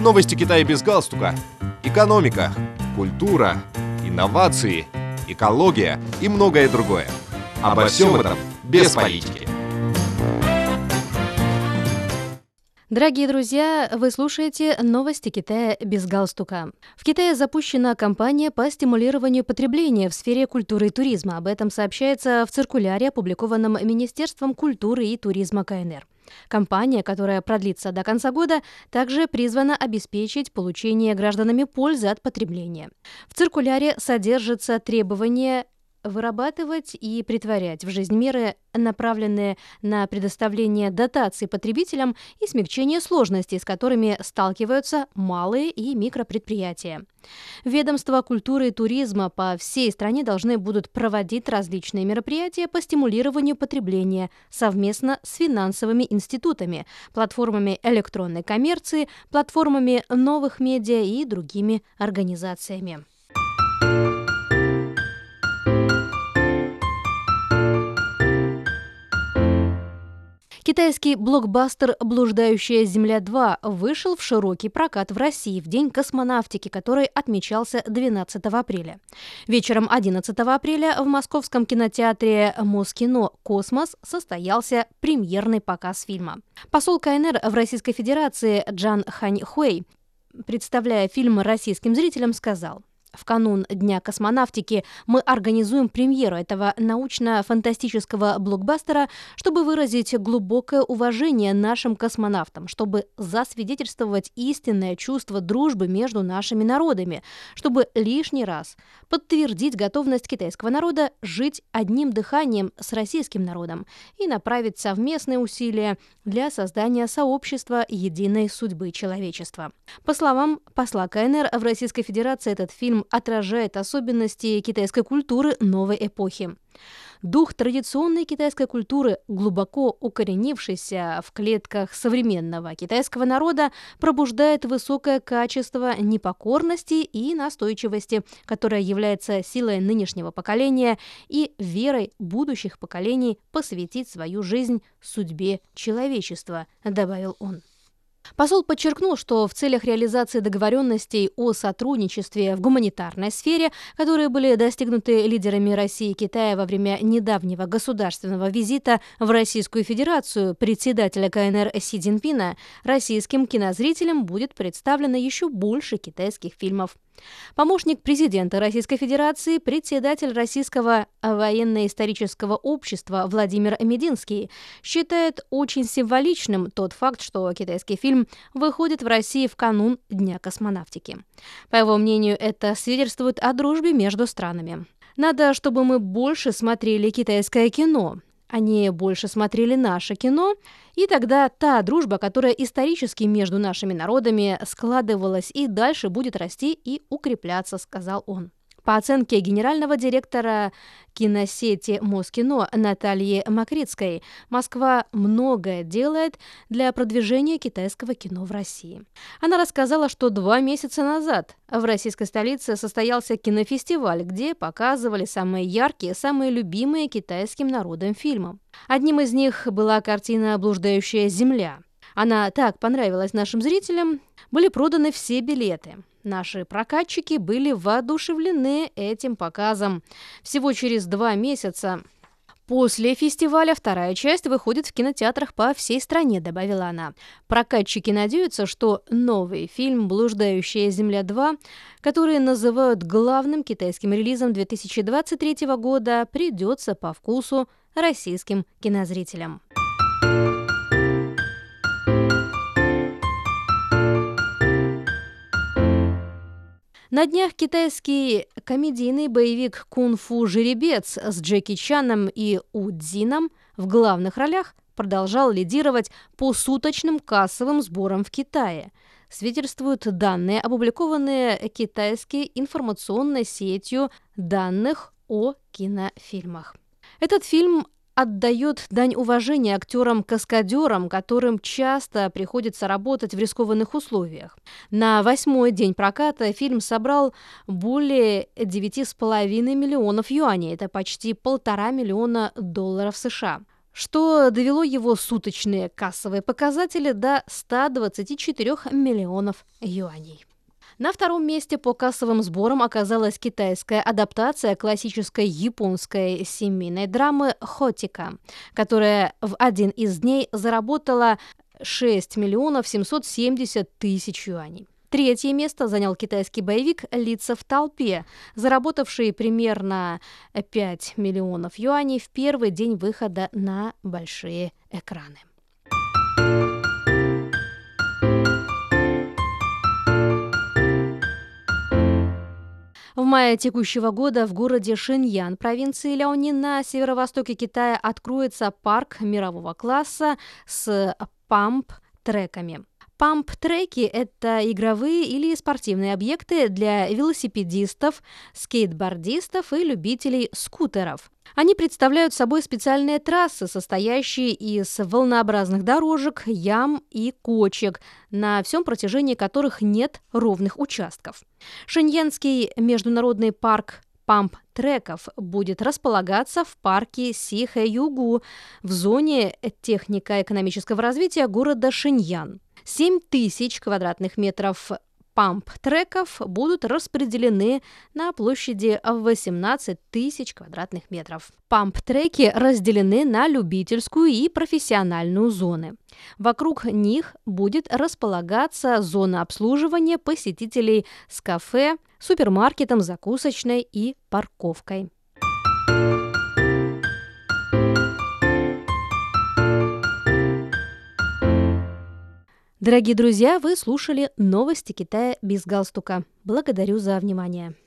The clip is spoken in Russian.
Новости Китая без галстука. Экономика, культура, инновации, экология и многое другое. Обо всем этом без политики. Дорогие друзья, вы слушаете новости Китая без галстука. В Китае запущена кампания по стимулированию потребления в сфере культуры и туризма. Об этом сообщается в циркуляре, опубликованном Министерством культуры и туризма КНР. Кампания, которая продлится до конца года, также призвана обеспечить получение гражданами пользы от потребления. В циркуляре содержится требование вырабатывать и притворять в жизнь меры, направленные на предоставление дотаций потребителям и смягчение сложностей, с которыми сталкиваются малые и микропредприятия. Ведомства культуры и туризма по всей стране должны будут проводить различные мероприятия по стимулированию потребления совместно с финансовыми институтами, платформами электронной коммерции, платформами новых медиа и другими организациями. Китайский блокбастер «Блуждающая Земля-2» вышел в широкий прокат в России в День космонавтики, который отмечался 12 апреля. Вечером 11 апреля в московском кинотеатре «Москино. Космос» состоялся премьерный показ фильма. Посол КНР в Российской Федерации Джан Хань Хуэй представляя фильм российским зрителям, сказал – в канун Дня космонавтики мы организуем премьеру этого научно-фантастического блокбастера, чтобы выразить глубокое уважение нашим космонавтам, чтобы засвидетельствовать истинное чувство дружбы между нашими народами, чтобы лишний раз подтвердить готовность китайского народа жить одним дыханием с российским народом и направить совместные усилия для создания сообщества единой судьбы человечества. По словам посла КНР в Российской Федерации, этот фильм отражает особенности китайской культуры новой эпохи. Дух традиционной китайской культуры, глубоко укоренившийся в клетках современного китайского народа, пробуждает высокое качество непокорности и настойчивости, которая является силой нынешнего поколения и верой будущих поколений посвятить свою жизнь судьбе человечества, добавил он. Посол подчеркнул, что в целях реализации договоренностей о сотрудничестве в гуманитарной сфере, которые были достигнуты лидерами России и Китая во время недавнего государственного визита в Российскую Федерацию председателя КНР Си Цзиньпина, российским кинозрителям будет представлено еще больше китайских фильмов. Помощник президента Российской Федерации, председатель Российского военно-исторического общества Владимир Мединский считает очень символичным тот факт, что китайский фильм выходит в России в канун Дня космонавтики. По его мнению, это свидетельствует о дружбе между странами. Надо, чтобы мы больше смотрели китайское кино, они больше смотрели наше кино, и тогда та дружба, которая исторически между нашими народами складывалась и дальше будет расти и укрепляться, сказал он. По оценке генерального директора киносети Москино Натальи Макритской, Москва многое делает для продвижения китайского кино в России. Она рассказала, что два месяца назад в российской столице состоялся кинофестиваль, где показывали самые яркие, самые любимые китайским народом фильмы. Одним из них была картина «Блуждающая земля». Она так понравилась нашим зрителям, были проданы все билеты. Наши прокатчики были воодушевлены этим показом. Всего через два месяца После фестиваля вторая часть выходит в кинотеатрах по всей стране, добавила она. Прокатчики надеются, что новый фильм «Блуждающая земля 2», который называют главным китайским релизом 2023 года, придется по вкусу российским кинозрителям. На днях китайский комедийный боевик «Кунг-фу жеребец» с Джеки Чаном и Удзином в главных ролях продолжал лидировать по суточным кассовым сборам в Китае. Свидетельствуют данные, опубликованные китайской информационной сетью данных о кинофильмах. Этот фильм отдает дань уважения актерам-каскадерам, которым часто приходится работать в рискованных условиях. На восьмой день проката фильм собрал более 9,5 миллионов юаней, это почти полтора миллиона долларов США что довело его суточные кассовые показатели до 124 миллионов юаней. На втором месте по кассовым сборам оказалась китайская адаптация классической японской семейной драмы «Хотика», которая в один из дней заработала 6 миллионов 770 тысяч юаней. Третье место занял китайский боевик «Лица в толпе», заработавший примерно 5 миллионов юаней в первый день выхода на большие экраны. В мае текущего года в городе Шиньян, провинции Ляонин на северо-востоке Китая откроется парк мирового класса с памп-треками. Памп-треки – это игровые или спортивные объекты для велосипедистов, скейтбордистов и любителей скутеров. Они представляют собой специальные трассы, состоящие из волнообразных дорожек, ям и кочек, на всем протяжении которых нет ровных участков. Шиньянский международный парк памп-треков будет располагаться в парке Сихэ-Югу в зоне технико-экономического развития города Шиньян. 7 тысяч квадратных метров памп-треков будут распределены на площади в 18 тысяч квадратных метров. Памп-треки разделены на любительскую и профессиональную зоны. Вокруг них будет располагаться зона обслуживания посетителей с кафе, супермаркетом, закусочной и парковкой. Дорогие друзья, вы слушали новости Китая без галстука. Благодарю за внимание.